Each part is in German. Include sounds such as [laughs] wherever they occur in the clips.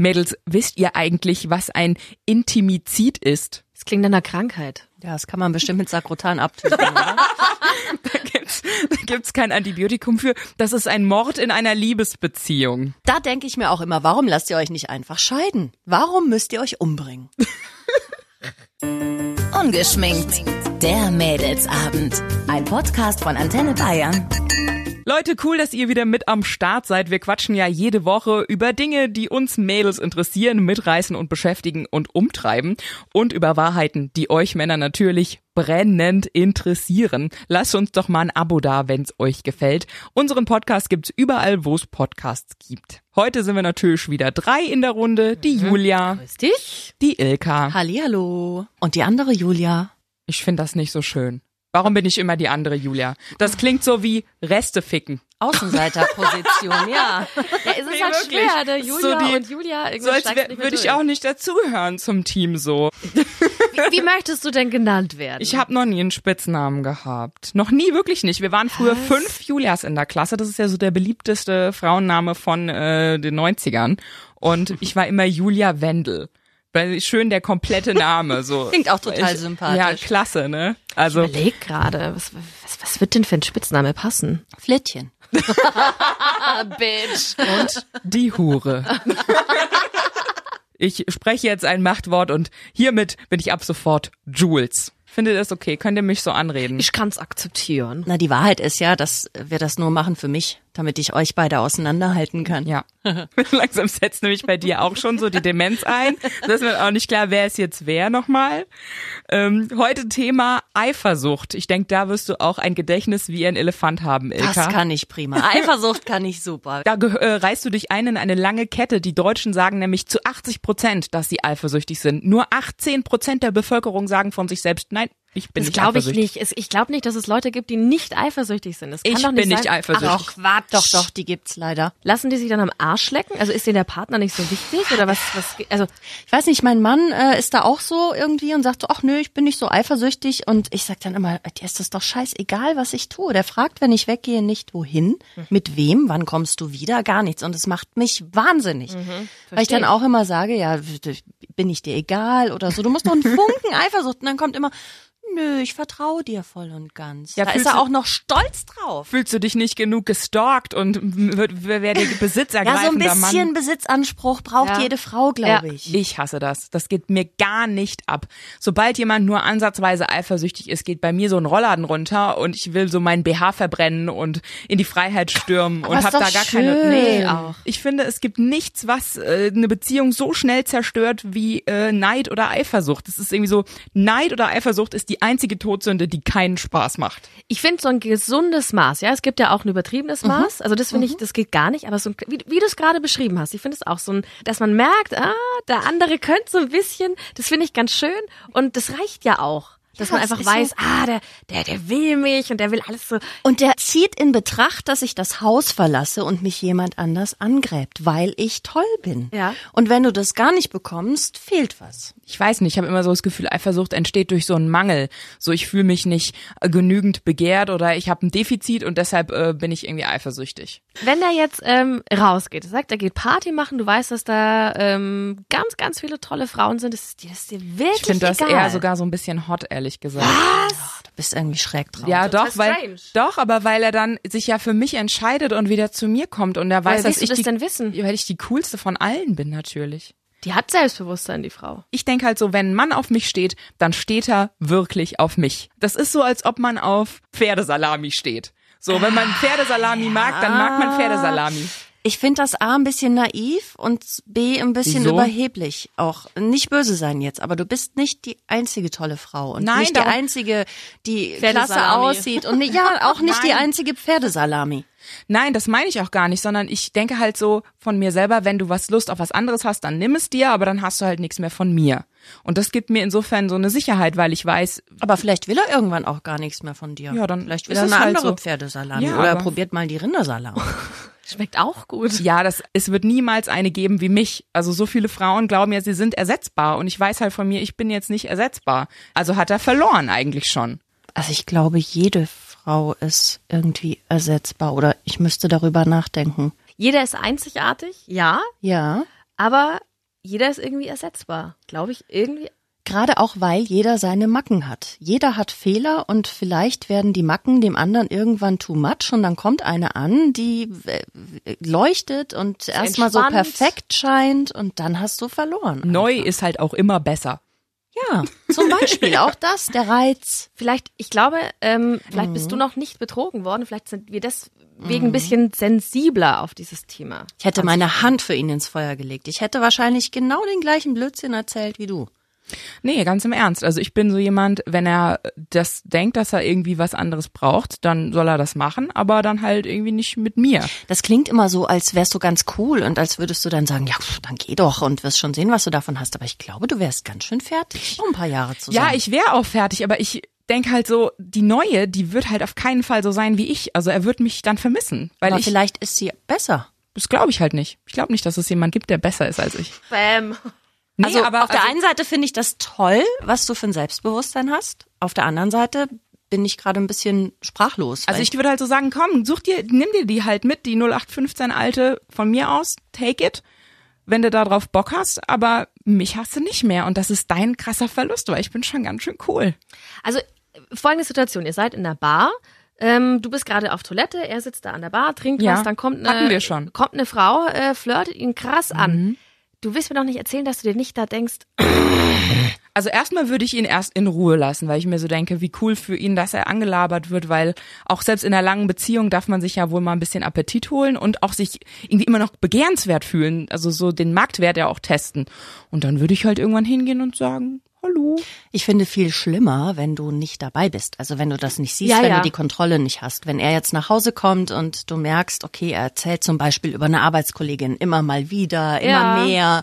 Mädels, wisst ihr eigentlich, was ein Intimizid ist? Das klingt nach einer Krankheit. Ja, das kann man bestimmt mit Sakrotan abtöten, oder? [laughs] Da gibt's, da gibt's kein Antibiotikum für. Das ist ein Mord in einer Liebesbeziehung. Da denke ich mir auch immer, warum lasst ihr euch nicht einfach scheiden? Warum müsst ihr euch umbringen? [laughs] Ungeschminkt. Der Mädelsabend. Ein Podcast von Antenne Bayern. Leute, cool, dass ihr wieder mit am Start seid. Wir quatschen ja jede Woche über Dinge, die uns Mädels interessieren, mitreißen und beschäftigen und umtreiben und über Wahrheiten, die euch Männer natürlich brennend interessieren. Lasst uns doch mal ein Abo da, wenn's euch gefällt. Unseren Podcast gibt's überall, wo es Podcasts gibt. Heute sind wir natürlich wieder drei in der Runde. Die Julia, Grüß dich. die Ilka. Hallihallo. Und die andere Julia? Ich finde das nicht so schön. Warum bin ich immer die andere Julia? Das klingt so wie Reste ficken. Außenseiterposition, ja. Ja, es ist Nee, halt wirklich. schwer, ne? So Julia die- und Julia. irgendwie So als würde ich auch nicht dazugehören zum Team so. Wie, wie möchtest du denn genannt werden? Ich habe noch nie einen Spitznamen gehabt. Noch nie, wirklich nicht. Wir waren früher fünf Julias in der Klasse. Das ist ja so der beliebteste Frauenname von äh, den 90ern. Und ich war immer Julia Wendel. Weil schön der komplette Name. So. [laughs] Klingt auch total ich, sympathisch. Ja, klasse, ne? Also überleg gerade, was, was, was wird denn für ein Spitzname passen? Flittchen. [laughs] Bitch. und die Hure. Ich spreche jetzt ein Machtwort und hiermit bin ich ab sofort Jules. Findet ihr das okay? Könnt ihr mich so anreden? Ich kann's akzeptieren. Na, die Wahrheit ist ja, dass wir das nur machen für mich, damit ich euch beide auseinanderhalten kann. Ja. [laughs] Langsam setzt nämlich bei dir auch schon so die Demenz ein. Das ist mir auch nicht klar, wer ist jetzt wer nochmal. Ähm, heute Thema Eifersucht. Ich denke, da wirst du auch ein Gedächtnis wie ein Elefant haben, Ilka. Das kann ich prima. [laughs] Eifersucht kann ich super. da äh, reißt du dich ein in eine lange Kette. Die Deutschen sagen nämlich zu 80 Prozent, dass sie eifersüchtig sind. Nur 18 Prozent der Bevölkerung sagen von sich selbst, nein, ich bin Das nicht glaube ich nicht. Ich glaube nicht, dass es Leute gibt, die nicht eifersüchtig sind. Das kann Ich doch nicht bin nicht sein. eifersüchtig. Ach, Quatsch. Doch, doch, die gibt's leider. Lassen die sich dann am Arsch lecken? Also ist denen der Partner nicht so wichtig oder was? was also Ich weiß nicht, mein Mann äh, ist da auch so irgendwie und sagt so, ach nö, ich bin nicht so eifersüchtig. Und ich sag dann immer, dir ist das doch scheißegal, was ich tue. Der fragt, wenn ich weggehe, nicht wohin, mit wem, wann kommst du wieder, gar nichts. Und es macht mich wahnsinnig. Weil ich dann auch immer sage, ja, bin ich dir egal oder so. Du musst doch einen [laughs] Funken Eifersucht. Und dann kommt immer, nö, ich vertraue dir voll und ganz. Ja, da ist er du- auch noch stolz drauf. Fühlst du dich nicht genug gestalkt und wird, wer [laughs] der Ja, so ein bisschen Mann? Besitzanspruch braucht Ja. jede Frau, glaube Ja. ich. Ich hasse das. Das geht mir gar nicht ab. Sobald jemand nur ansatzweise eifersüchtig ist, geht bei mir so ein Rollladen runter und ich will so meinen BH verbrennen und in die Freiheit stürmen und ist hab da gar keine. schön. Nee, auch. Ich finde, es gibt nichts, was äh, eine Beziehung so schnell zerstört wie äh, Neid oder Eifersucht. Das ist irgendwie so, Neid oder Eifersucht ist die einzige Todsünde, die keinen Spaß macht. ich finde so ein gesundes Maß, ja, es gibt ja auch ein übertriebenes Maß, also das finde ich, das geht gar nicht, aber so ein, wie, wie du es gerade beschrieben hast, ich finde es auch so ein, dass man merkt, ah, der andere könnte so ein bisschen, das finde ich ganz schön und das reicht ja auch. Dass Ja, man einfach weiß, so- ah, der, der, der will mich und der will alles so. Und der zieht in Betracht, dass ich das Haus verlasse und mich jemand anders angräbt, weil ich toll bin. Ja. Und wenn du das gar nicht bekommst, fehlt was. ich weiß nicht, ich habe immer so das Gefühl, Eifersucht entsteht durch so einen Mangel. So, ich fühle mich nicht äh, genügend begehrt oder ich habe ein Defizit und deshalb äh, bin ich irgendwie eifersüchtig. Wenn er jetzt ähm, rausgeht, sagt, er geht Party machen, du weißt, dass da ähm, ganz, ganz viele tolle Frauen sind, das ist dir, das ist dir wirklich Ich finde das eher sogar so ein bisschen hot, ehrlich gesagt. Du bist irgendwie schräg drauf. Ja, Total doch, weil strange. doch, aber weil er dann sich ja für mich entscheidet und wieder zu mir kommt und er weiß, dass ich das die, denn wissen? weil ich die coolste von allen bin natürlich. Die hat Selbstbewusstsein, die Frau. Ich denke halt so, wenn ein Mann auf mich steht, dann steht er wirklich auf mich. Das ist so, als ob man auf Pferdesalami steht. So, wenn man Pferdesalami mag, dann mag man Pferdesalami. Ich finde das A ein bisschen naiv und B ein bisschen Wieso? überheblich. Auch nicht böse sein jetzt, aber du bist nicht die einzige tolle Frau und Nein, nicht die einzige, die klasse aussieht und nicht, ja auch nicht die Nein. einzige Pferdesalami. Nein, das meine ich auch gar nicht, sondern ich denke halt so von mir selber, wenn du was Lust auf was anderes hast, dann nimm es dir, aber dann hast du halt nichts mehr von mir. Und das gibt mir insofern so eine Sicherheit, weil ich weiß, Aber vielleicht will er irgendwann auch gar nichts mehr von dir. Ja, dann vielleicht will er eine halt andere so. Pferdesalami Ja, oder er probiert mal die Rindersalami. [laughs] Schmeckt auch gut. ja, das, es wird niemals eine geben wie mich. Also so viele Frauen glauben ja, sie sind ersetzbar und ich weiß halt von mir, ich bin jetzt nicht ersetzbar. Also hat er verloren eigentlich schon. Also ich glaube, jede Frau ist irgendwie ersetzbar oder ich müsste darüber nachdenken. Jeder ist einzigartig, ja, Ja. aber jeder ist irgendwie ersetzbar. Glaube ich, irgendwie. Gerade auch, weil jeder seine Macken hat. Jeder hat Fehler und vielleicht werden die Macken dem anderen irgendwann too much und dann kommt eine an, die äh, leuchtet und erstmal so perfekt scheint und dann hast du verloren. Neu ist halt auch immer besser. Ja, zum Beispiel [laughs] auch das, der Reiz. Vielleicht, ich glaube, ähm, vielleicht Mhm. bist du noch nicht betrogen worden. Vielleicht sind wir deswegen ein bisschen sensibler auf dieses Thema. Ich hätte meine Hand für ihn ins Feuer gelegt. Ich hätte wahrscheinlich genau den gleichen Blödsinn erzählt wie du. Nee, ganz im Ernst. Also ich bin so jemand, wenn er das denkt, dass er irgendwie was anderes braucht, dann soll er das machen, aber dann halt irgendwie nicht mit mir. Das klingt immer so, als wärst du ganz cool und als würdest du dann sagen, ja, dann geh doch und wirst schon sehen, was du davon hast. Aber ich glaube, du wärst ganz schön fertig, noch ein paar Jahre zusammen. Ja, ich wäre auch fertig, aber ich denke halt so, die neue, die wird halt auf keinen Fall so sein wie ich. Also er wird mich dann vermissen, weil Aber ich, vielleicht ist sie besser. das glaube ich halt nicht. Ich glaube nicht, dass es jemand gibt, der besser ist als ich. Bam. Nee, also aber auf der also, einen Seite finde ich das toll, was du für ein Selbstbewusstsein hast. Auf der anderen Seite bin ich gerade ein bisschen sprachlos. also ich würde halt so sagen, komm, such dir, nimm dir die halt mit, die 0815 alte von mir aus, take it, wenn du da drauf Bock hast, aber mich hast du nicht mehr und das ist dein krasser Verlust, weil ich bin schon ganz schön cool. Also folgende Situation: Ihr seid in der Bar. Ähm, du bist gerade auf Toilette, er sitzt da an der Bar, trinkt Ja, was, dann kommt eine, wir schon. Mhm. kommt eine Frau, äh, flirtet ihn krass an. Du willst mir doch nicht erzählen, dass du dir nicht da denkst, Also erstmal würde ich ihn erst in Ruhe lassen, weil ich mir so denke, wie cool für ihn, dass er angelabert wird, weil auch selbst in einer langen Beziehung darf man sich ja wohl mal ein bisschen Appetit holen und auch sich irgendwie immer noch begehrenswert fühlen, also so den Marktwert ja auch testen. Und dann würde ich halt irgendwann hingehen und sagen, hallo. Ich finde viel schlimmer, wenn du nicht dabei bist. Also wenn du das nicht siehst, Ja, wenn ja. du die Kontrolle nicht hast. Wenn er jetzt nach Hause kommt und du merkst, okay, er erzählt zum Beispiel über eine Arbeitskollegin immer mal wieder, immer Ja. mehr,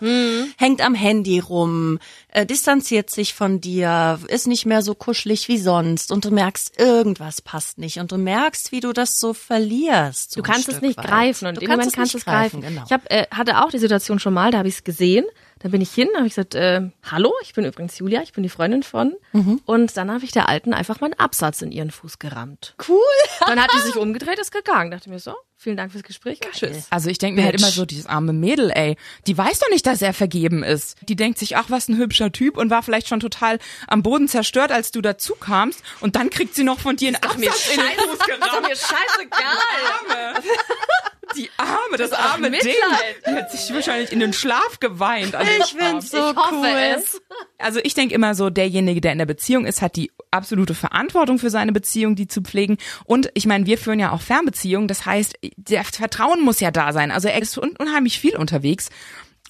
hängt am Handy rum, äh, distanziert sich von dir, ist nicht mehr so kuschelig wie sonst und du merkst, irgendwas passt nicht und du merkst, wie du das so verlierst. So du kannst es nicht weit. greifen und du Moment nicht kannst es greifen. Genau. Ich hab, äh, hatte auch die Situation schon mal, da habe ich es gesehen. Dann bin ich hin, habe ich gesagt, äh, hallo, ich bin übrigens Julia, ich bin die Freundin von. Mhm. Und dann habe ich der Alten einfach meinen Absatz in ihren Fuß gerammt. cool. Dann hat die sich umgedreht, ist gegangen. Dachte mir so, vielen Dank fürs Gespräch und tschüss. Also ich denke mir halt immer so, dieses arme Mädel, ey, die weiß doch nicht, dass er vergeben ist. Die denkt sich, ach, was ein hübscher Typ und war vielleicht schon total am Boden zerstört, als du dazu kamst. Und dann kriegt sie noch von dir einen Absatz in den Fuß gerammt. mir scheißegal. [laughs] Die Arme, das auch arme Ding. Mitleid. Die hat sich wahrscheinlich in den Schlaf geweint. dem Ich find's so ich hoffe cool. es. Also ich denke immer so, derjenige, der in der Beziehung ist, hat die absolute Verantwortung für seine Beziehung, die zu pflegen. Und ich meine, wir führen ja auch Fernbeziehungen. Das heißt, der Vertrauen muss ja da sein. Also er ist un unheimlich viel unterwegs.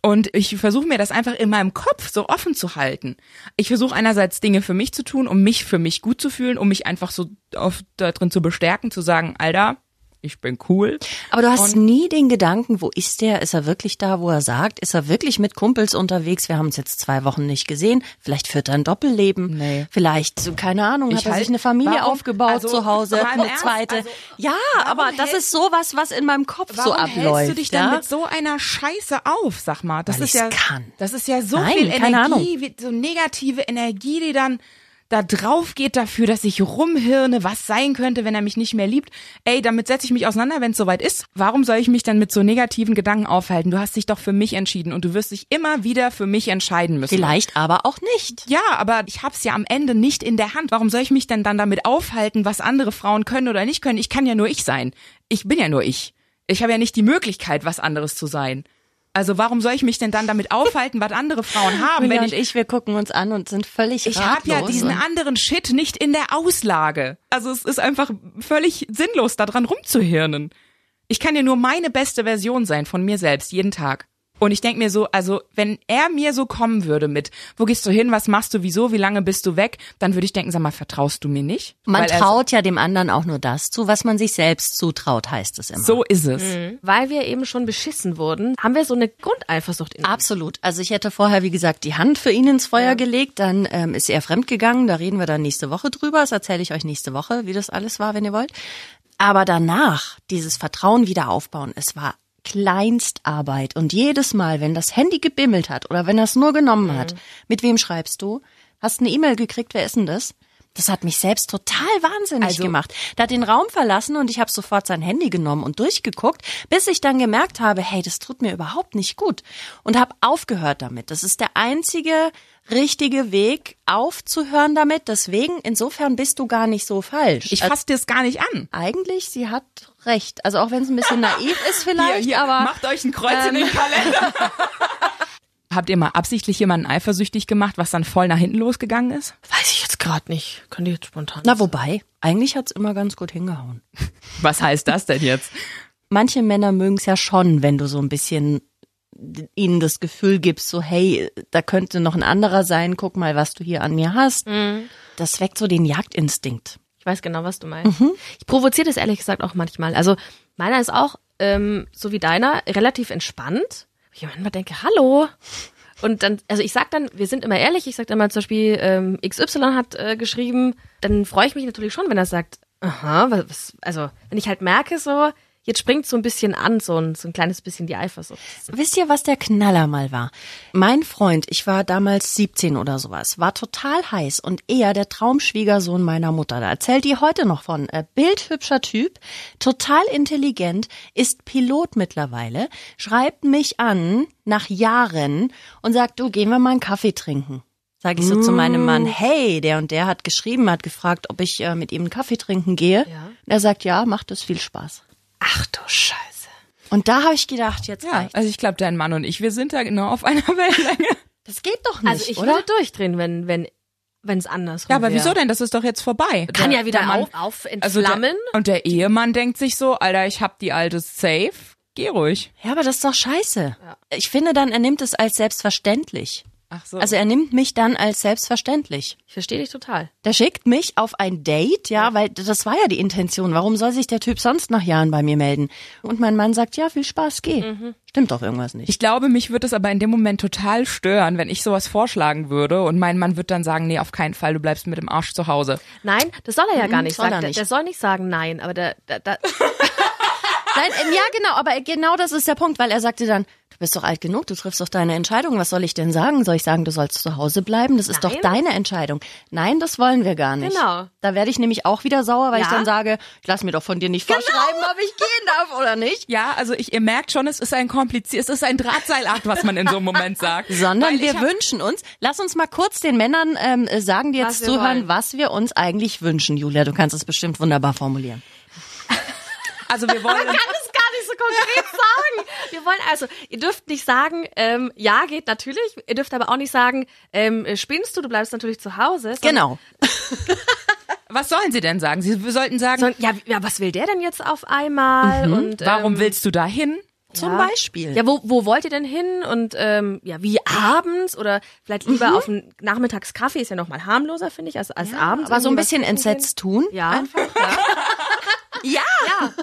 Und ich versuche mir das einfach in meinem Kopf so offen zu halten. Ich versuche einerseits Dinge für mich zu tun, um mich für mich gut zu fühlen, um mich einfach so auf, da drin zu bestärken, zu sagen, Alter, ich bin cool. Aber du hast nie den Gedanken, wo ist der? Ist er wirklich da, wo er sagt? Ist er wirklich mit Kumpels unterwegs? Wir haben uns jetzt zwei Wochen nicht gesehen. Vielleicht führt er ein Doppelleben. Nee. Vielleicht, so, keine Ahnung, Ich hat er halt- sich eine Familie warum- aufgebaut also, zu Hause, eine Ernst, zweite. also, ja, aber das hält- ist sowas, was in meinem Kopf so Warum abläuft. hältst du dich denn ja? mit so einer Scheiße auf, sag mal? Das Weil ist ja, kann. das ist ja so Nein, viel Energie, wie, so negative Energie, die dann da drauf geht dafür, dass ich rumhirne, was sein könnte, wenn er mich nicht mehr liebt. Ey, damit setze ich mich auseinander, wenn es soweit ist. Warum soll ich mich dann mit so negativen Gedanken aufhalten? Du hast dich doch für mich entschieden und du wirst dich immer wieder für mich entscheiden müssen. Vielleicht aber auch nicht. Ja, aber ich hab's ja am Ende nicht in der Hand. Warum soll ich mich denn dann damit aufhalten, was andere Frauen können oder nicht können? Ich kann ja nur ich sein. Ich bin ja nur ich. Ich habe ja nicht die Möglichkeit, was anderes zu sein. Also warum soll ich mich denn dann damit aufhalten, was andere Frauen haben, Julia wenn und ich ich, wir gucken uns an und sind völlig ich habe ja diesen anderen Shit nicht in der Auslage. Also es ist einfach völlig sinnlos, da dran rumzuhirnen. Ich kann ja nur meine beste Version sein von mir selbst, jeden Tag. Und ich denk mir so, also wenn er mir so kommen würde mit, wo gehst du hin, was machst du, wieso, wie lange bist du weg, dann würde ich denken, sag mal, vertraust du mir nicht? Man Weil traut ja dem anderen auch nur das zu, was man sich selbst zutraut, heißt es immer. So ist es. Weil wir eben schon beschissen wurden, haben wir so eine Grundeifersucht in uns. Absolut. Also ich hätte vorher, wie gesagt, die Hand für ihn ins Feuer gelegt, dann ähm, ist er fremdgegangen, da reden wir dann nächste Woche drüber, das erzähle ich euch nächste Woche, wie das alles war, wenn ihr wollt. Aber danach, dieses Vertrauen wieder aufbauen, es war Kleinstarbeit und jedes Mal, wenn das Handy gebimmelt hat oder wenn er es nur genommen hat, mit wem schreibst du? Hast eine E-Mail gekriegt, wer ist denn das? Das hat mich selbst total wahnsinnig Also- gemacht. Der hat den Raum verlassen und ich habe sofort sein Handy genommen und durchgeguckt, bis ich dann gemerkt habe, hey, das tut mir überhaupt nicht gut und habe aufgehört damit. Das ist der einzige richtige Weg, aufzuhören damit. Deswegen, insofern bist du gar nicht so falsch. Ich fasse dir es gar nicht an. eigentlich, sie hat recht. Also auch wenn es ein bisschen [laughs] naiv ist vielleicht, aber macht euch ein Kreuz in den Kalender. [laughs] Habt ihr mal absichtlich jemanden eifersüchtig gemacht, was dann voll nach hinten losgegangen ist? Weiß ich gerade nicht. Kann ich jetzt spontan. na wobei, eigentlich hat's immer ganz gut hingehauen. [laughs] Was heißt das denn jetzt? manche Männer mögen es ja schon, wenn du so ein bisschen ihnen das Gefühl gibst, so hey, da könnte noch ein anderer sein, guck mal, was du hier an mir hast. Das weckt so den Jagdinstinkt. Ich weiß genau, was du meinst. Ich provoziere das ehrlich gesagt auch manchmal. Also meiner ist auch, ähm, so wie deiner, relativ entspannt. Ich manchmal denke, hallo. Und dann, also ich sag dann, wir sind immer ehrlich, ich sag dann mal zum Beispiel, ähm, XY hat äh, geschrieben, dann freue ich mich natürlich schon, wenn er sagt, aha, was, also wenn ich halt merke so, jetzt springt so ein bisschen an, so ein, so ein kleines bisschen die Eifersucht. Wisst ihr, was der Knaller mal war? Mein Freund, ich war damals 17 oder sowas, war total heiß und er der Traumschwiegersohn meiner Mutter. Da erzählt die heute noch von. Äh, bildhübscher Typ, total intelligent, ist Pilot mittlerweile, schreibt mich an nach Jahren und sagt, du, gehen wir mal einen Kaffee trinken. Sag ich so zu meinem Mann, hey, der und der hat geschrieben, hat gefragt, ob ich äh, mit ihm einen Kaffee trinken gehe. Ja. Er sagt, ja, macht es viel Spaß. Ach du Scheiße. Und da habe ich gedacht, jetzt Ja, reicht's. also ich glaube, dein Mann und ich, wir sind da genau auf einer [laughs] Wellenlänge. Das geht doch nicht, Also ich oder? würde durchdrehen, wenn, wenn, wenn es andersrum Ja, aber wär. wieso denn? Das ist doch jetzt vorbei. Kann Der- ja wieder der Mann- auf, auf Also der, entflammen. und der Ehemann denkt sich so, Alter, ich hab die alte safe, geh ruhig. Ja, aber das ist doch scheiße. Ich finde dann, er nimmt es als selbstverständlich. Ach so. Also er nimmt mich dann als selbstverständlich. ich verstehe dich total. Der schickt mich auf ein Date, ja, weil das war ja die Intention. Warum soll sich der Typ sonst nach Jahren bei mir melden? Und mein Mann sagt, ja, viel Spaß, geh. Stimmt doch irgendwas nicht. ich glaube, mich würde es aber in dem Moment total stören, wenn ich sowas vorschlagen würde und mein Mann wird dann sagen, nee, auf keinen Fall, du bleibst mit dem Arsch zu Hause. Nein, das soll er ja gar nicht soll er sagen. Der, nicht. der soll nicht sagen nein, aber der, der, der [laughs] Nein, ähm, ja, genau, aber genau das ist der Punkt, weil er sagte dann, du bist doch alt genug, du triffst doch deine Entscheidung, was soll ich denn sagen? Soll ich sagen, du sollst zu Hause bleiben? Das ist doch Nein. deine Entscheidung. Nein, das wollen wir gar nicht. Genau. Da werde ich nämlich auch wieder sauer, weil ich Ja. dann sage, ich lass mir doch von dir nicht vorschreiben, ob ich gehen darf oder nicht. Ja, also ich, ihr merkt schon, es ist ein kompliziert, es ist ein Drahtseilakt, was man in so einem Moment [laughs] sagt. Sondern Weil ich wir hab- wünschen uns, lass uns mal kurz den Männern ähm, sagen, die jetzt Was zuhören, wollen. was wir uns eigentlich wünschen. Julia, du kannst es bestimmt wunderbar formulieren. Also wir wollen, [laughs] kann es gar nicht so konkret [laughs] sagen. Wir wollen also, ihr dürft nicht sagen, ähm, ja, geht natürlich. Ihr dürft aber auch nicht sagen, ähm, spinnst du, du bleibst natürlich zu Hause. Genau. [laughs] was sollen sie denn sagen? Sie sollten sagen, Sondern, ja, ja, was will der denn jetzt auf einmal? Und warum ähm, willst du da hin? Zum Ja. Beispiel. Ja, wo, wo wollt ihr denn hin? Und ähm, ja, wie abends oder vielleicht lieber auf einen Nachmittagskaffee ist ja noch mal harmloser, finde ich, als, als abends. aber so ein bisschen entsetzt tun. Ja. Einfach. Ja.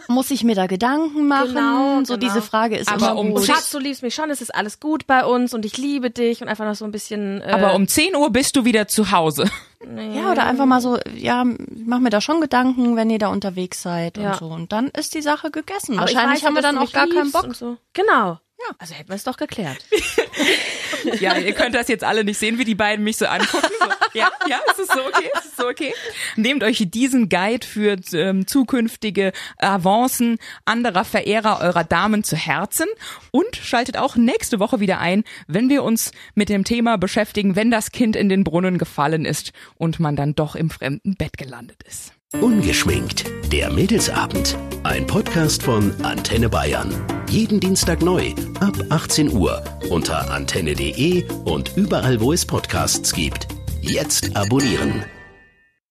Muss ich mir da Gedanken machen? Genau, so genau. diese Frage ist Aber immer um gut. Schatz, du liebst mich schon, es ist alles gut bei uns und ich liebe dich und einfach noch so ein bisschen. Äh, Aber um 10 Uhr bist du wieder zu Hause. Ja, oder einfach mal so, ja, mach mir da schon Gedanken, wenn ihr da unterwegs seid Ja. und so. Und dann ist die Sache gegessen. aber ich Wahrscheinlich weiß ja, haben wir dann auch gar keinen Bock. So. Genau. Ja. Also hätten wir es doch geklärt. [laughs] Ja, ihr könnt das jetzt alle nicht sehen, wie die beiden mich so angucken. So, ja, ja, ist es so okay? Ist es so okay? Nehmt euch diesen Guide für ähm, zukünftige Avancen anderer Verehrer eurer Damen zu Herzen und schaltet auch nächste Woche wieder ein, wenn wir uns mit dem Thema beschäftigen, wenn das Kind in den Brunnen gefallen ist und man dann doch im fremden Bett gelandet ist. Ungeschminkt. Der Mädelsabend. Ein Podcast von Antenne Bayern. Jeden Dienstag neu ab 18 Uhr unter antenne.de und überall, wo es Podcasts gibt. Jetzt abonnieren.